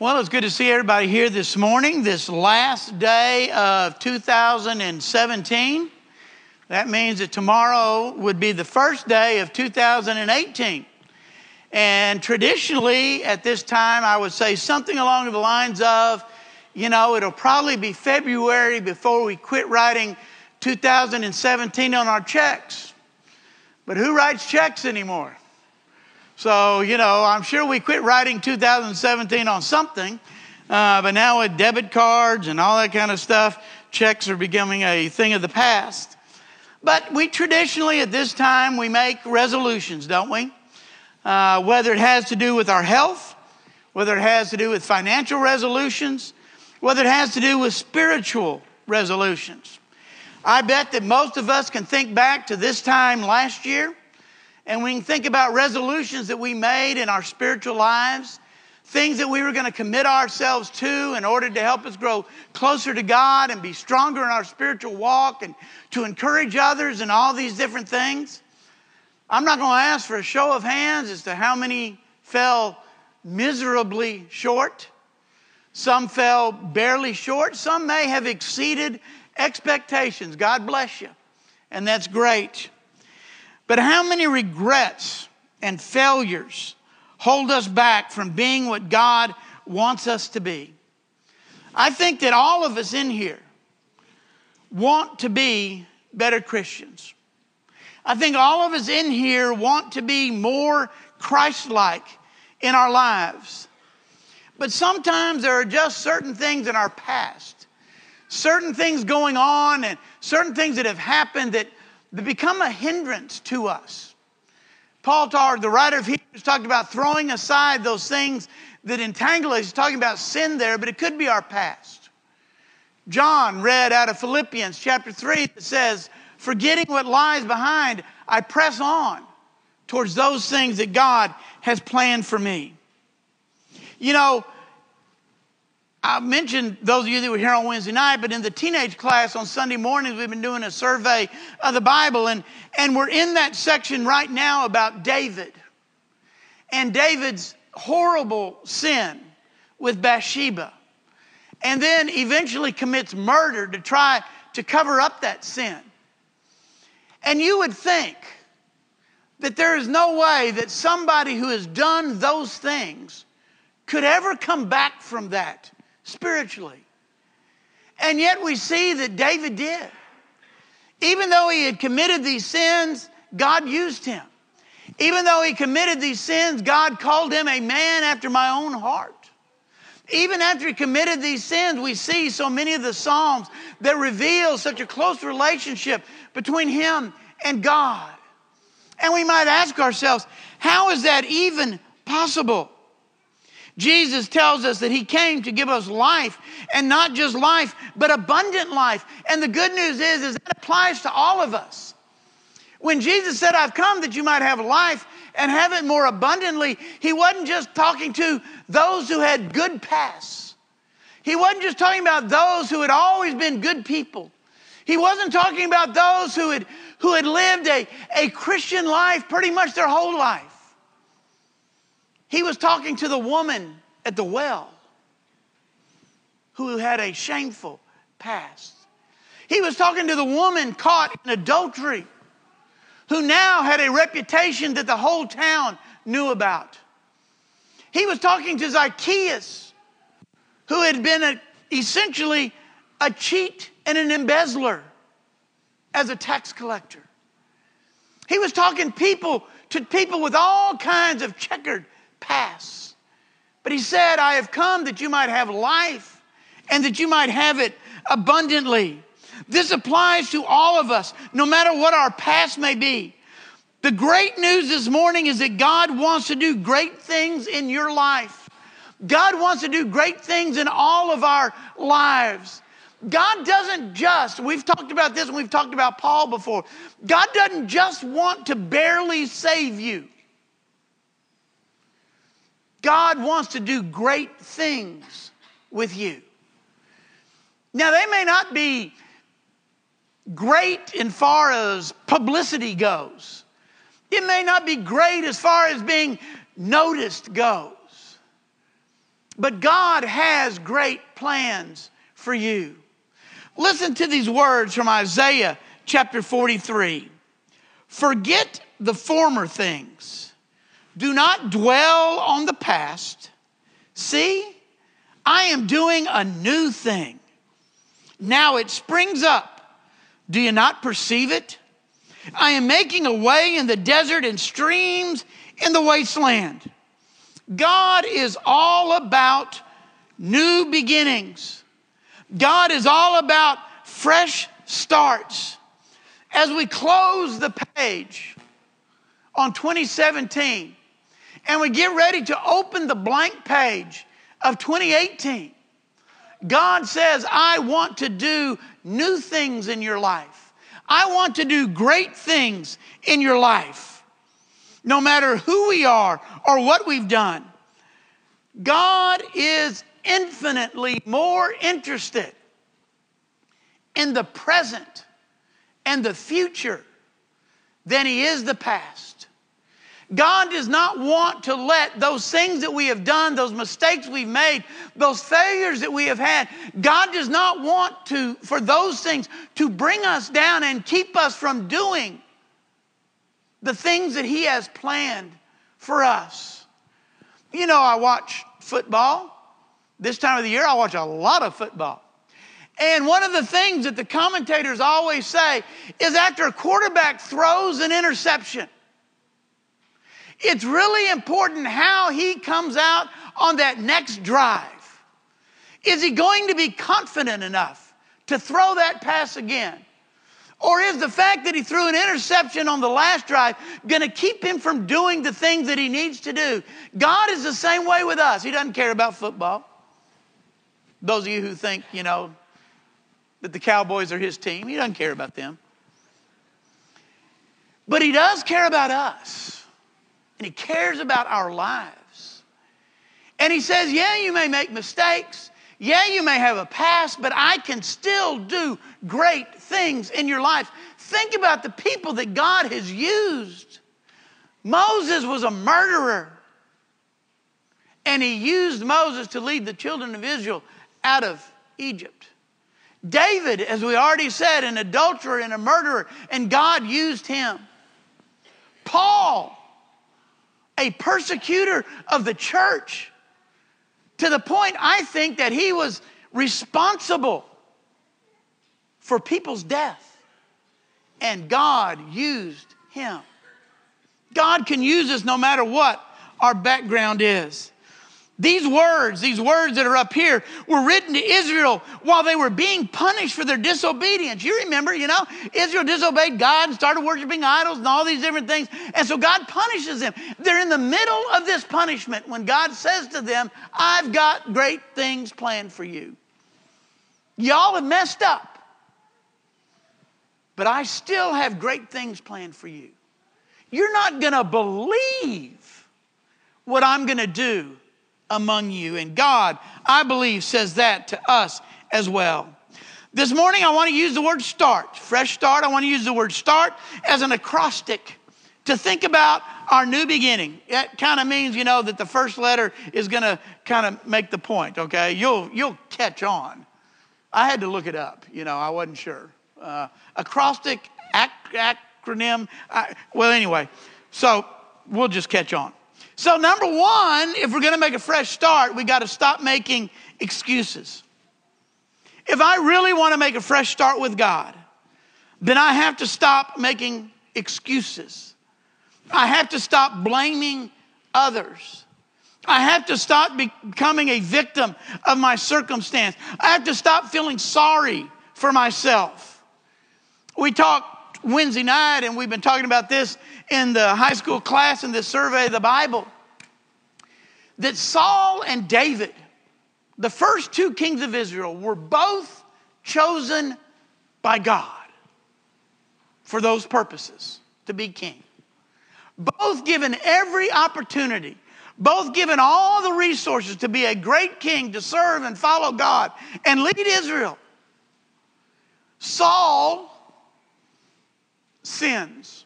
Well, it's good to see everybody here this morning, this last day of 2017. That means that tomorrow would be the first day of 2018. And traditionally, at this time, I would say something along the lines of, you know, it'll probably be February before we quit writing 2017 on our checks. But who writes checks anymore? So, you know, I'm sure we quit writing 2017 on something, uh, but now with debit cards and all that kind of stuff, checks are becoming a thing of the past. But we traditionally, at this time, we make resolutions, don't we? Uh, whether it has to do with our health, whether it has to do with financial resolutions, whether it has to do with spiritual resolutions. I bet that most of us can think back to this time last year and we can think about resolutions that we made in our spiritual lives, things that we were going to commit ourselves to in order to help us grow closer to God and be stronger in our spiritual walk and to encourage others and all these different things. I'm not going to ask for a show of hands as to how many fell miserably short. Some fell barely short. Some may have exceeded expectations. God bless you. And that's great. But how many regrets and failures hold us back from being what God wants us to be? I think that all of us in here want to be better Christians. I think all of us in here want to be more Christ like in our lives. But sometimes there are just certain things in our past, certain things going on, and certain things that have happened that that become a hindrance to us. Paul, talked, the writer of Hebrews, talked about throwing aside those things that entangle us. He's talking about sin there, but it could be our past. John read out of Philippians chapter 3 that says, Forgetting what lies behind, I press on towards those things that God has planned for me. You know, I mentioned those of you that were here on Wednesday night, but in the teenage class on Sunday mornings, we've been doing a survey of the Bible, and, and we're in that section right now about David and David's horrible sin with Bathsheba, and then eventually commits murder to try to cover up that sin. And you would think that there is no way that somebody who has done those things could ever come back from that spiritually. And yet we see that David did. Even though he had committed these sins, God used him. Even though he committed these sins, God called him a man after my own heart. Even after he committed these sins, we see so many of the Psalms that reveal such a close relationship between him and God. And we might ask ourselves, how is that even possible? Jesus tells us that He came to give us life, and not just life, but abundant life. And the good news is, is that applies to all of us. When Jesus said, I've come that you might have life and have it more abundantly, He wasn't just talking to those who had good pasts. He wasn't just talking about those who had always been good people. He wasn't talking about those who had, who had lived a, a Christian life pretty much their whole life. He was talking to the woman at the well who had a shameful past. He was talking to the woman caught in adultery who now had a reputation that the whole town knew about. He was talking to Zacchaeus who had been a, essentially a cheat and an embezzler as a tax collector. He was talking people to people with all kinds of checkered pass. But he said, I have come that you might have life and that you might have it abundantly. This applies to all of us, no matter what our past may be. The great news this morning is that God wants to do great things in your life. God wants to do great things in all of our lives. God doesn't just, we've talked about this and we've talked about Paul before. God doesn't just want to barely save you. God wants to do great things with you. Now, they may not be great in far as publicity goes. It may not be great as far as being noticed goes. But God has great plans for you. Listen to these words from Isaiah chapter 43. Forget the former things. Do not dwell on the past. See, I am doing a new thing. Now it springs up. Do you not perceive it? I am making a way in the desert and streams in the wasteland. God is all about new beginnings. God is all about fresh starts. As we close the page on 2017 and we get ready to open the blank page of 2018, God says, I want to do new things in your life. I want to do great things in your life. No matter who we are or what we've done, God is infinitely more interested in the present and the future than he is the past. God does not want to let those things that we have done, those mistakes we've made, those failures that we have had, God does not want to, for those things to bring us down and keep us from doing the things that He has planned for us. You know, I watch football. This time of the year, I watch a lot of football. And one of the things that the commentators always say is after a quarterback throws an interception, it's really important how he comes out on that next drive. Is he going to be confident enough to throw that pass again? Or is the fact that he threw an interception on the last drive going to keep him from doing the things that he needs to do? God is the same way with us. He doesn't care about football. Those of you who think, you know, that the Cowboys are his team, he doesn't care about them. But he does care about us and He cares about our lives. And He says, Yeah, you may make mistakes. Yeah, you may have a past, but I can still do great things in your life. Think about the people that God has used. Moses was a murderer, and he used Moses to lead the children of Israel out of Egypt. David, as we already said, an adulterer and a murderer, and God used him. Paul, a persecutor of the church to the point I think that he was responsible for people's death. And God used him. God can use us no matter what our background is. These words, these words that are up here, were written to Israel while they were being punished for their disobedience. You remember, you know, Israel disobeyed God and started worshiping idols and all these different things. And so God punishes them. They're in the middle of this punishment when God says to them, I've got great things planned for you. Y'all have messed up, but I still have great things planned for you. You're not going to believe what I'm going to do among you. And God, I believe, says that to us as well. This morning, I want to use the word start, fresh start. I want to use the word start as an acrostic to think about our new beginning. It kind of means, you know, that the first letter is going to kind of make the point, okay? You'll, you'll catch on. I had to look it up, you know, I wasn't sure. Uh, acrostic, ac- acronym, I, well, anyway, so we'll just catch on. So, number one, if we're to make a fresh start, we got to stop making excuses. If I really want to make a fresh start with God, then I have to stop making excuses. I have to stop blaming others. I have to stop becoming a victim of my circumstance. I have to stop feeling sorry for myself. We talked Wednesday night, and we've been talking about this in the high school class in this survey of the Bible that Saul and David, the first two kings of Israel, were both chosen by God for those purposes to be king. Both given every opportunity, both given all the resources to be a great king, to serve and follow God and lead Israel. Saul sins.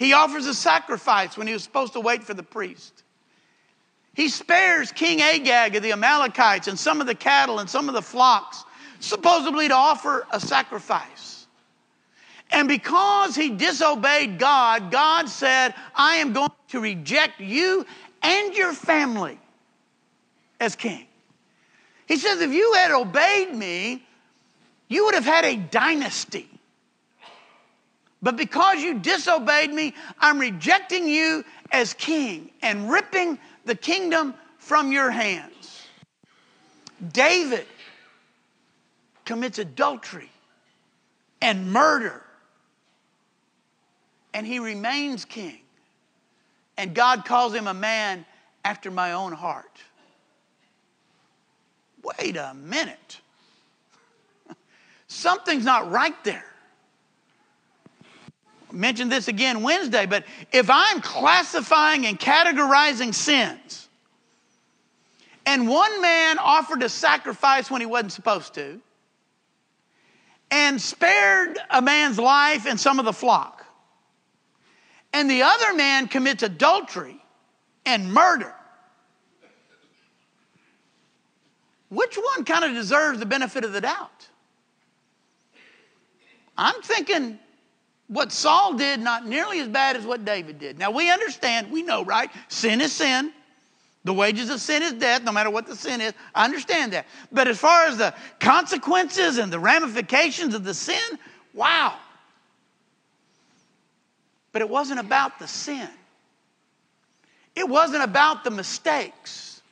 He offers a sacrifice when he was supposed to wait for the priest. He spares King Agag of the Amalekites and some of the cattle and some of the flocks, supposedly to offer a sacrifice. And because he disobeyed God, God said, I am going to reject you and your family as king. He says, if you had obeyed me, you would have had a dynasty. But because you disobeyed me, I'm rejecting you as king and ripping the kingdom from your hands. David commits adultery and murder, and he remains king. And God calls him a man after my own heart. Wait a minute. Something's not right there. Mentioned this again Wednesday, but if I'm classifying and categorizing sins, and one man offered a sacrifice when he wasn't supposed to, and spared a man's life and some of the flock, and the other man commits adultery and murder, which one kind of deserves the benefit of the doubt? I'm thinking what Saul did not nearly as bad as what David did. Now we understand, we know, right? Sin is sin. The wages of sin is death, no matter what the sin is. I understand that. But as far as the consequences and the ramifications of the sin, wow. But it wasn't about the sin, it wasn't about the mistakes.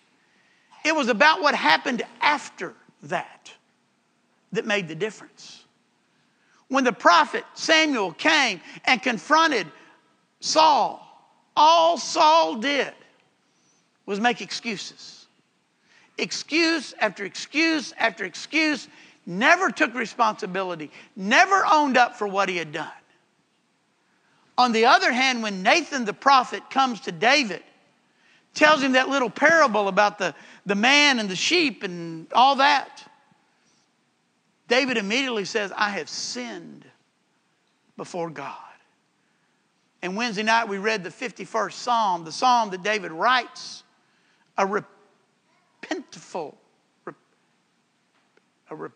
It was about what happened after that that made the difference. When the prophet Samuel came and confronted Saul, all Saul did was make excuses. Excuse after excuse after excuse, never took responsibility, never owned up for what he had done. On the other hand, when Nathan the prophet comes to David, tells him that little parable about the, the man and the sheep and all that, David immediately says, I have sinned before God. And Wednesday night we read the 51st Psalm, the psalm that David writes, a repentful, a, rep,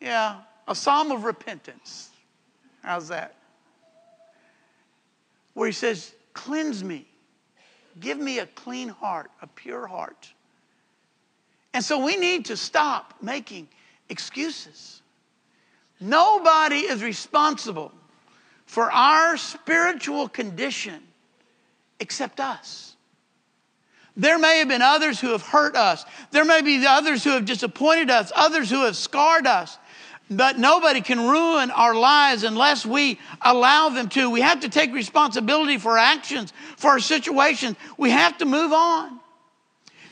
yeah, a psalm of repentance. How's that? Where he says, Cleanse me Give me a clean heart, a pure heart. And so we need to stop making excuses. Nobody is responsible for our spiritual condition except us. There may have been others who have hurt us. There may be others who have disappointed us, others who have scarred us. But nobody can ruin our lives unless we allow them to. We have to take responsibility for our actions, for our situations. We have to move on.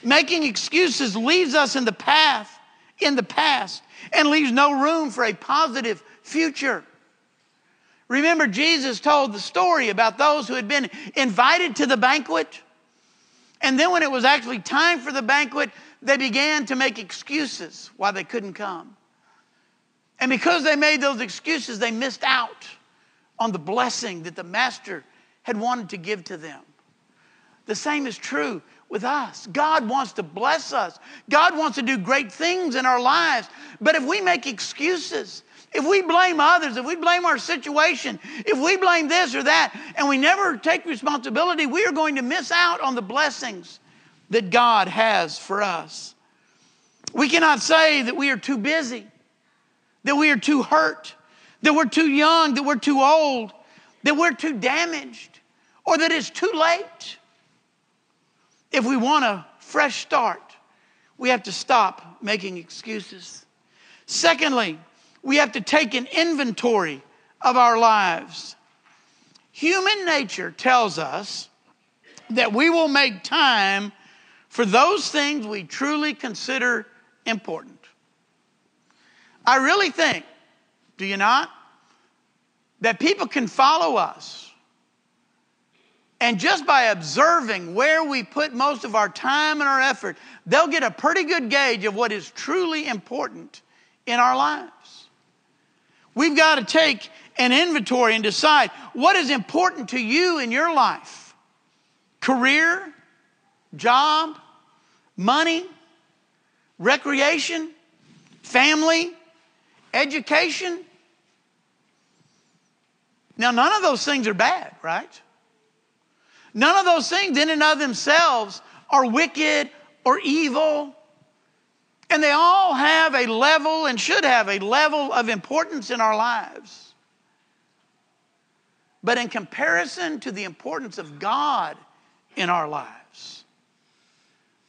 Making excuses leaves us in the path, in the past, and leaves no room for a positive future. Remember, Jesus told the story about those who had been invited to the banquet. And then, when it was actually time for the banquet, they began to make excuses why they couldn't come. And because they made those excuses, they missed out on the blessing that the Master had wanted to give to them. The same is true with us. God wants to bless us, God wants to do great things in our lives. But if we make excuses, if we blame others, if we blame our situation, if we blame this or that, and we never take responsibility, we are going to miss out on the blessings that God has for us. We cannot say that we are too busy that we are too hurt, that we're too young, that we're too old, that we're too damaged, or that it's too late. If we want a fresh start, we have to stop making excuses. Secondly, we have to take an inventory of our lives. Human nature tells us that we will make time for those things we truly consider important. I really think, do you not? That people can follow us. And just by observing where we put most of our time and our effort, they'll get a pretty good gauge of what is truly important in our lives. We've got to take an inventory and decide what is important to you in your life career, job, money, recreation, family, education. Now, none of those things are bad, right? None of those things in and of themselves are wicked or evil. And they all have a level and should have a level of importance in our lives. But in comparison to the importance of God in our lives,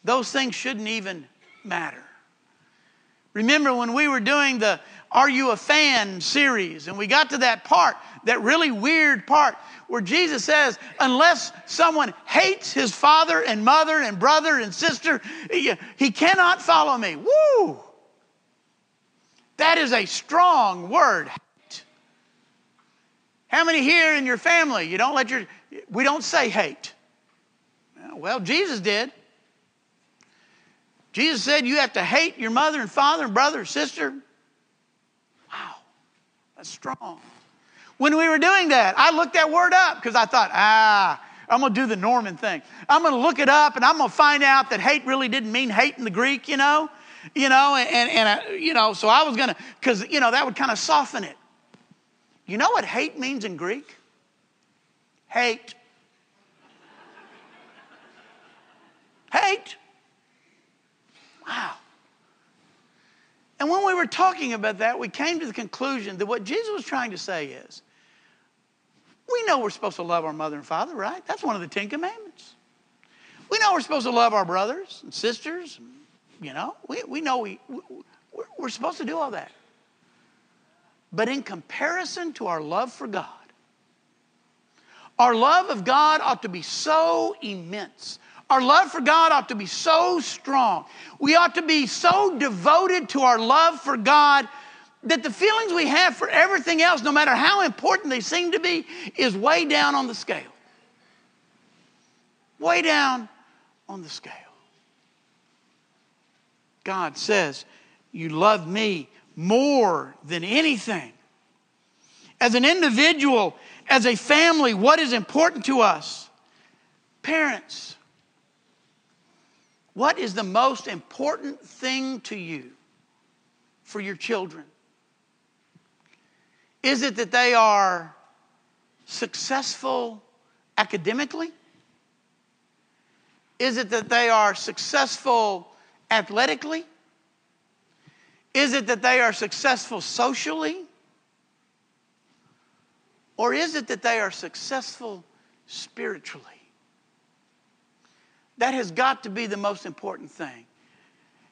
those things shouldn't even matter. Remember when we were doing the Are You a Fan series, and we got to that part, that really weird part, where Jesus says, Unless someone hates his father and mother and brother and sister, he, cannot follow me. Woo! That is a strong word. How many here in your family, you don't let your, we don't say hate? Well, Jesus did. Jesus said you have to hate your mother and father and brother and sister. Wow, that's strong. When we were doing that, I looked that word up because I thought, ah, I'm going to do the Norman thing. I'm going to look it up and I'm going to find out that hate really didn't mean hate in the Greek, you know? You know, and, and uh, you know, so I was going to, because, you know, that would kind of soften it. You know what hate means in Greek? Hate. Hate. Wow. And when we were talking about that, we came to the conclusion that what Jesus was trying to say is we know we're supposed to love our mother and father, right? That's one of the Ten Commandments. We know we're supposed to love our brothers and sisters. You know, we, we know we, we're, we're supposed to do all that. But in comparison to our love for God, our love of God ought to be so immense. Our love for God ought to be so strong. We ought to be so devoted to our love for God that the feelings we have for everything else, no matter how important they seem to be, is way down on the scale. Way down on the scale. God says, You love me more than anything. As an individual, as a family, what is important to us? Parents, what is the most important thing to you for your children? Is it that they are successful academically? Is it that they are successful athletically? Is it that they are successful socially? Or is it that they are successful spiritually? That has got to be the most important thing.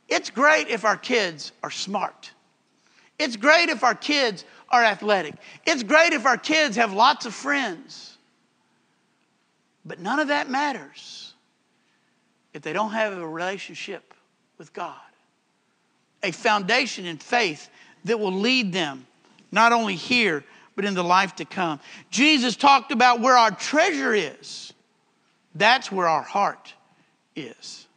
It's great if our kids are smart. It's great if our kids are athletic. It's great if our kids have lots of friends. But none of that matters if they don't have a relationship with God, a foundation in faith that will lead them not only here, but in the life to come. Jesus talked about where our treasure is, that's where our heart is.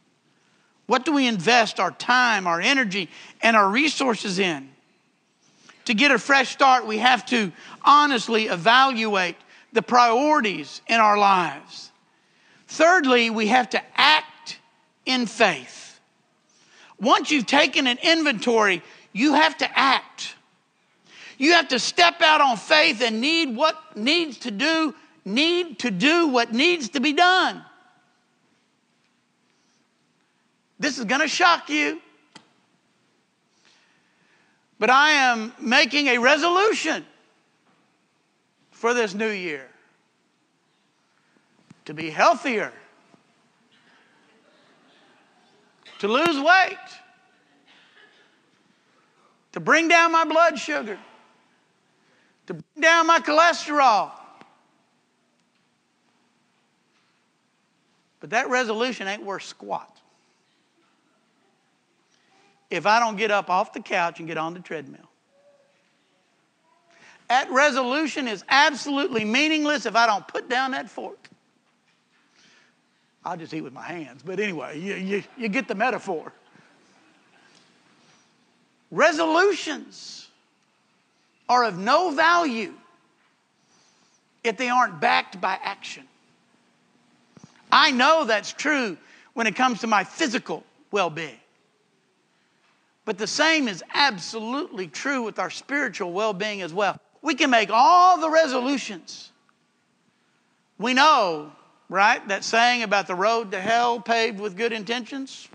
What do we invest our time, our energy, and our resources in? To get a fresh start, we have to honestly evaluate the priorities in our lives. Thirdly, we have to act in faith. Once you've taken an inventory, you have to act. You have to step out on faith and need what needs to do, need to do what needs to be done. This is going to shock you. But I am making a resolution for this new year to be healthier, to lose weight, to bring down my blood sugar, to bring down my cholesterol. But that resolution ain't worth squat if I don't get up off the couch and get on the treadmill. That resolution is absolutely meaningless if I don't put down that fork. I'll just eat with my hands, but anyway, you, you, you get the metaphor. Resolutions are of no value if they aren't backed by action. I know that's true when it comes to my physical well being. But the same is absolutely true with our spiritual well being as well. We can make all the resolutions. We know, right, that saying about the road to hell paved with good intentions?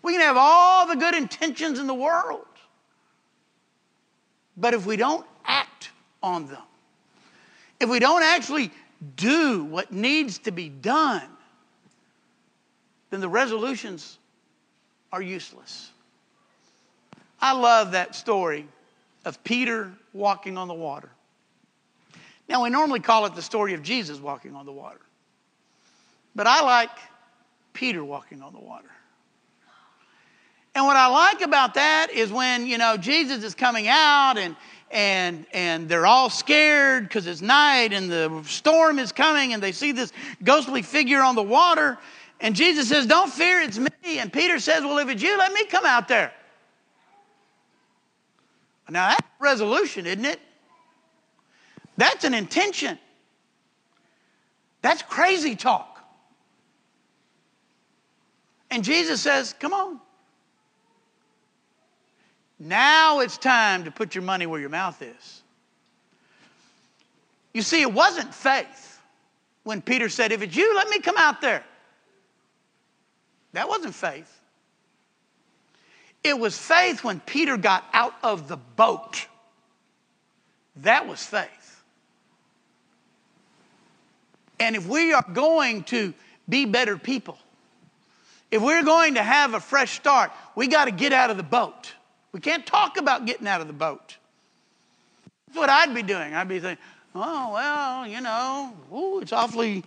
We can have all the good intentions in the world. But if we don't act on them, if we don't actually do what needs to be done, then the resolutions are useless. I love that story of Peter walking on the water. Now, we normally call it the story of Jesus walking on the water, but I like Peter walking on the water. And what I like about that is when, you know, Jesus is coming out and and and they're all scared because it's night and the storm is coming and they see this ghostly figure on the water and Jesus says, "Don't fear, it's me." And Peter says, "Well, if it's you, let me come out there." Now that's resolution, isn't it? That's an intention. That's crazy talk. And Jesus says, "Come on." Now it's time to put your money where your mouth is. You see, it wasn't faith when Peter said, If it's you, let me come out there. That wasn't faith. It was faith when Peter got out of the boat. That was faith. And if we are going to be better people, if we're going to have a fresh start, we got to get out of the boat. We can't talk about getting out of the boat. That's what I'd be doing. I'd be thinking, oh, well, you know, ooh, it's awfully,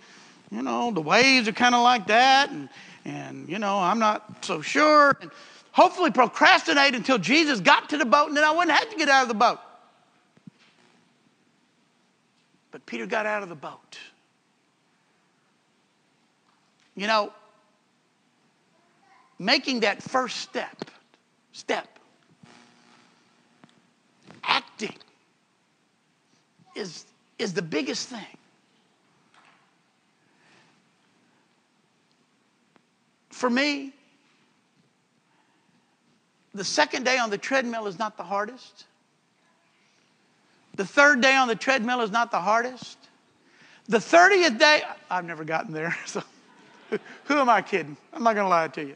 you know, the waves are kind of like that, and, and, you know, I'm not so sure. And hopefully procrastinate until Jesus got to the boat, and then I wouldn't have to get out of the boat. But Peter got out of the boat. You know, making that first step, step, acting is, is the biggest thing. For me, the second day on the treadmill is not the hardest. The third day on the treadmill is not the hardest. The 30th day, I've never gotten there, so who am I kidding? I'm not going to lie to you.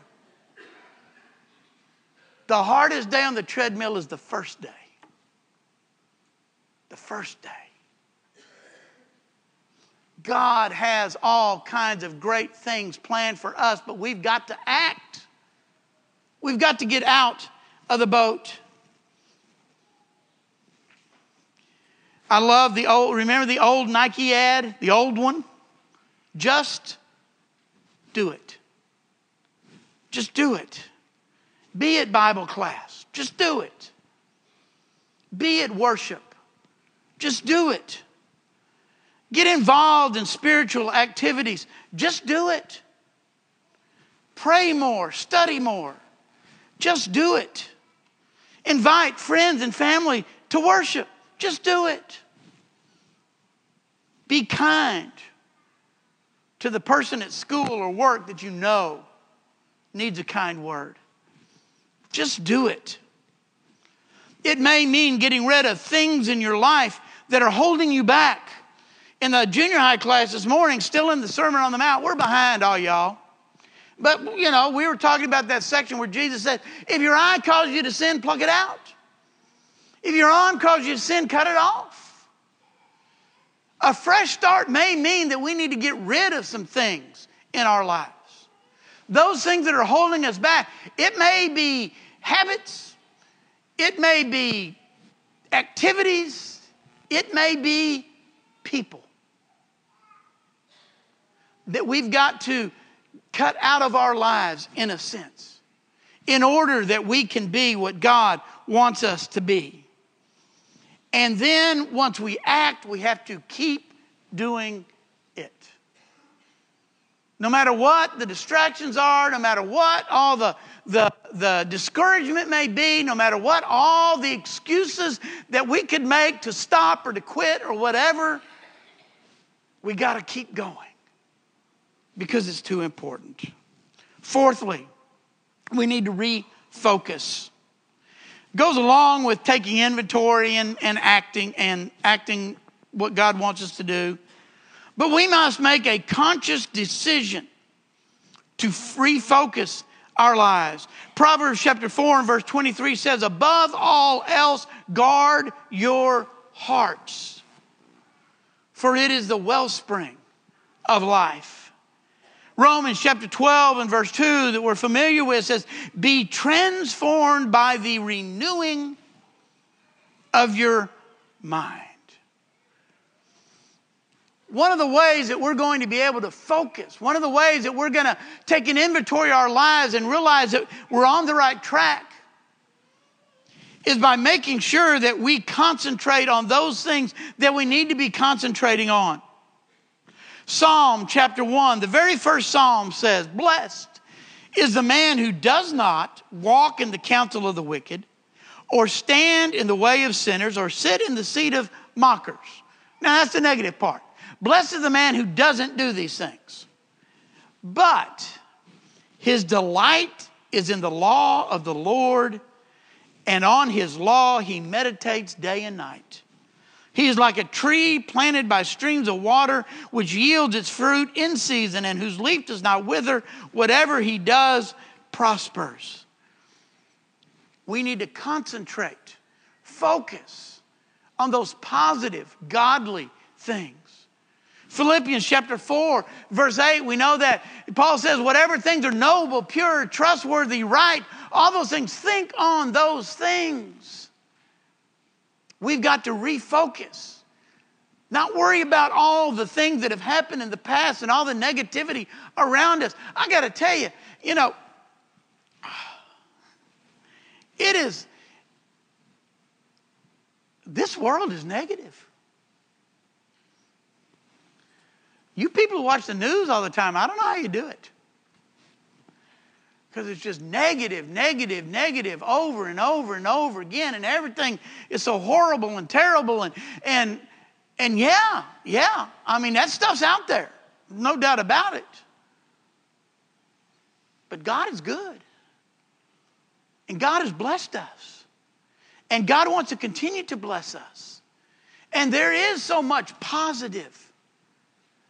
The hardest day on the treadmill is the first day the first day. God has all kinds of great things planned for us, but we've got to act. We've got to get out of the boat. I love the old, remember the old Nike ad, the old one? Just do it. Just do it. Be at Bible class. Just do it. Be at worship. Just do it. Get involved in spiritual activities. Just do it. Pray more, study more. Just do it. Invite friends and family to worship. Just do it. Be kind to the person at school or work that you know needs a kind word. Just do it. It may mean getting rid of things in your life that are holding you back. In the junior high class this morning, still in the Sermon on the Mount, we're behind all y'all. But, you know, we were talking about that section where Jesus said, if your eye causes you to sin, pluck it out. If your arm causes you to sin, cut it off. A fresh start may mean that we need to get rid of some things in our lives. Those things that are holding us back. It may be habits, it may be activities, it may be people that we've got to cut out of our lives in a sense in order that we can be what God wants us to be. And then once we act, we have to keep doing it. No matter what the distractions are, no matter what all the the, the discouragement may be, no matter what all the excuses that we could make to stop or to quit or whatever, we got to keep going. Because it's too important. Fourthly, we need to refocus. Goes along with taking inventory and, and acting and acting what God wants us to do. But we must make a conscious decision to refocus our lives. Proverbs chapter 4 and verse 23 says, Above all else, guard your hearts, for it is the wellspring of life. Romans chapter 12 and verse 2 that we're familiar with says, Be transformed by the renewing of your mind. One of the ways that we're going to be able to focus, one of the ways that we're going to take an inventory of our lives and realize that we're on the right track is by making sure that we concentrate on those things that we need to be concentrating on. Psalm chapter 1, the very first psalm says, Blessed is the man who does not walk in the counsel of the wicked, or stand in the way of sinners, or sit in the seat of mockers. Now, that's the negative part. Blessed is the man who doesn't do these things. But his delight is in the law of the Lord, and on his law he meditates day and night. He is like a tree planted by streams of water, which yields its fruit in season and whose leaf does not wither. Whatever he does prospers. We need to concentrate, focus on those positive, godly things. Philippians chapter 4, verse 8, we know that Paul says, whatever things are noble, pure, trustworthy, right, all those things, think on those things. We've got to refocus. Not worry about all the things that have happened in the past and all the negativity around us. I got to tell you, you know, it is, this world is negative. You people who watch the news all the time, I don't know how you do it. Because it's just negative, negative, negative over and over and over again, and everything is so horrible and terrible. And, and, and yeah, yeah, I mean, that stuff's out there, no doubt about it. But God is good. And God has blessed us. And God wants to continue to bless us. And there is so much positive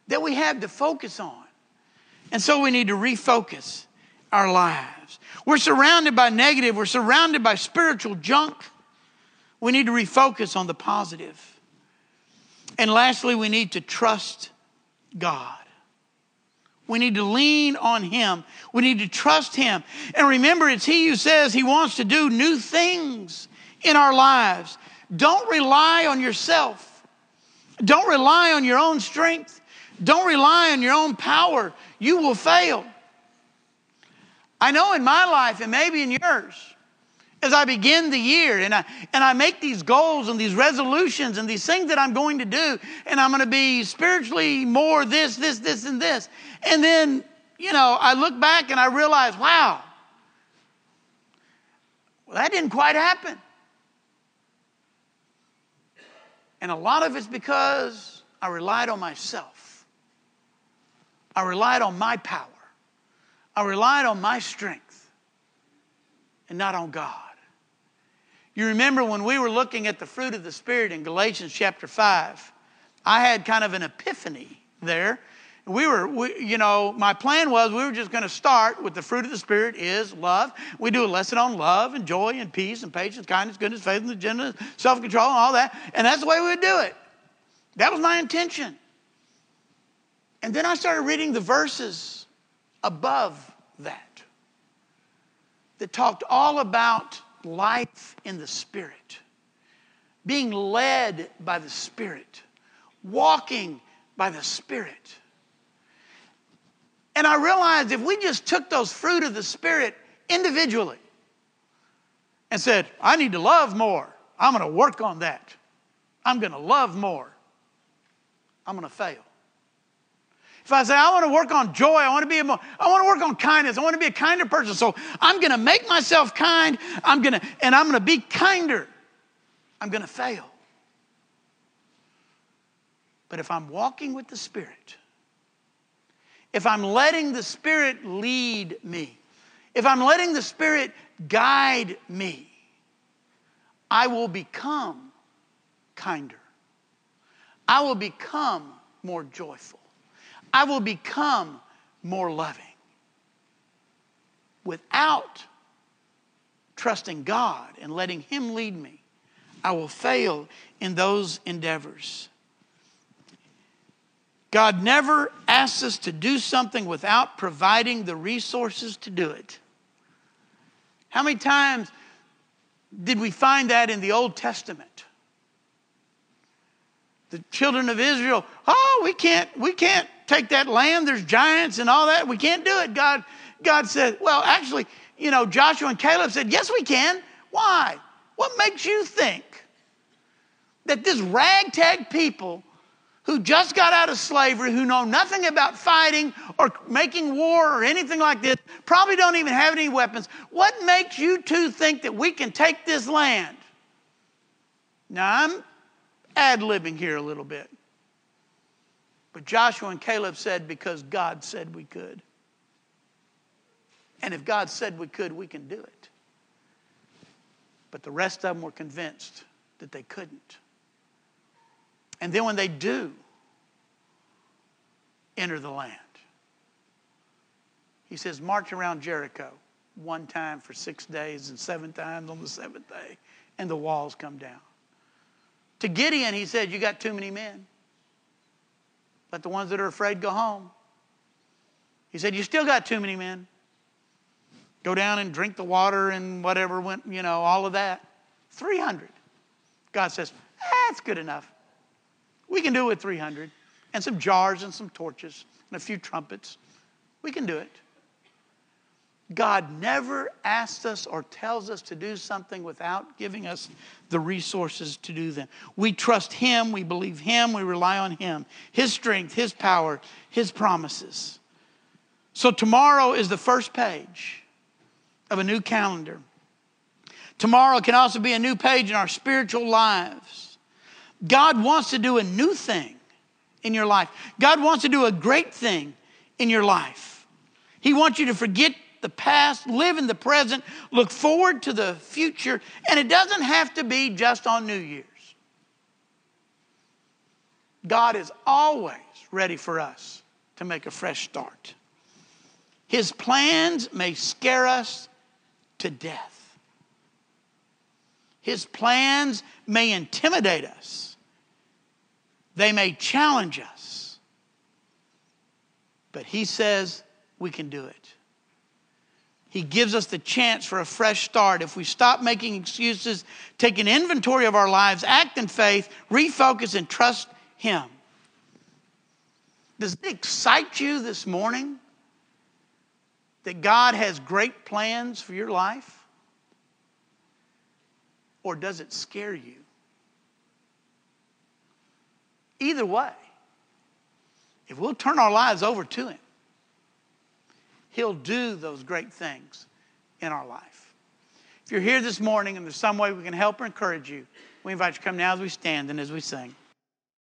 that we have to focus on. And so we need to refocus our lives. We're surrounded by negative, we're surrounded by spiritual junk. We need to refocus on the positive. And lastly, we need to trust God. We need to lean on Him. We need to trust Him. And remember, it's He who says He wants to do new things in our lives. Don't rely on yourself, don't rely on your own strength. Don't rely on your own power. You will fail. I know in my life, and maybe in yours, as I begin the year and I, and I make these goals and these resolutions and these things that I'm going to do, and I'm going to be spiritually more this, this, this, and this. And then, you know, I look back and I realize, wow, well, that didn't quite happen. And a lot of it's because I relied on myself. I relied on my power. I relied on my strength and not on God. You remember when we were looking at the fruit of the Spirit in Galatians chapter 5, I had kind of an epiphany there. We were, we, you know, my plan was we were just going to start with the fruit of the Spirit is love. We do a lesson on love and joy and peace and patience, kindness, goodness, faithfulness, gentleness, self control, and all that. And that's the way we would do it. That was my intention. And then I started reading the verses above that that talked all about life in the Spirit, being led by the Spirit, walking by the Spirit. And I realized if we just took those fruit of the Spirit individually and said, I need to love more, I'm going to work on that, I'm going to love more, I'm going to fail. If I say, I want to work on joy, I want to be more, I want to work on kindness, I want to be a kinder person. So I'm going to make myself kind, I'm going to, and I'm going to be kinder. I'm going to fail. But if I'm walking with the Spirit, if I'm letting the Spirit lead me, if I'm letting the Spirit guide me, I will become kinder. I will become more joyful. I will become more loving. Without trusting God and letting Him lead me, I will fail in those endeavors. God never asks us to do something without providing the resources to do it. How many times did we find that in the Old Testament? The children of Israel, oh, we can't, we can't take that land. There's giants and all that. We can't do it. God, God said, well, actually, you know, Joshua and Caleb said, yes, we can. Why? What makes you think that this ragtag people who just got out of slavery, who know nothing about fighting or making war or anything like this, probably don't even have any weapons. What makes you two think that we can take this land? Now, I'm ad libbing here a little bit. But Joshua and Caleb said, because God said we could. And if God said we could, we can do it. But the rest of them were convinced that they couldn't. And then when they do enter the land, he says, march around Jericho one time for six days and seven times on the seventh day, and the walls come down. To Gideon, he said, You got too many men. Let the ones that are afraid go home. He said, You still got too many men. Go down and drink the water and whatever went, you know, all of that. 300. God says, That's good enough. We can do it with 300 and some jars and some torches and a few trumpets. We can do it. God never asks us or tells us to do something without giving us the resources to do them. We trust Him, we believe Him, we rely on Him, His strength, His power, His promises. So tomorrow is the first page of a new calendar. Tomorrow can also be a new page in our spiritual lives. God wants to do a new thing in your life. God wants to do a great thing in your life. He wants you to forget the past, live in the present, look forward to the future, and it doesn't have to be just on New Year's. God is always ready for us to make a fresh start. His plans may scare us to death. His plans may intimidate us. They may challenge us, but He says we can do it. He gives us the chance for a fresh start. If we stop making excuses, take an inventory of our lives, act in faith, refocus, and trust Him. Does it excite you this morning that God has great plans for your life? Or does it scare you? Either way, if we'll turn our lives over to Him, He'll do those great things in our life. If you're here this morning and there's some way we can help or encourage you, we invite you to come now as we stand and as we sing.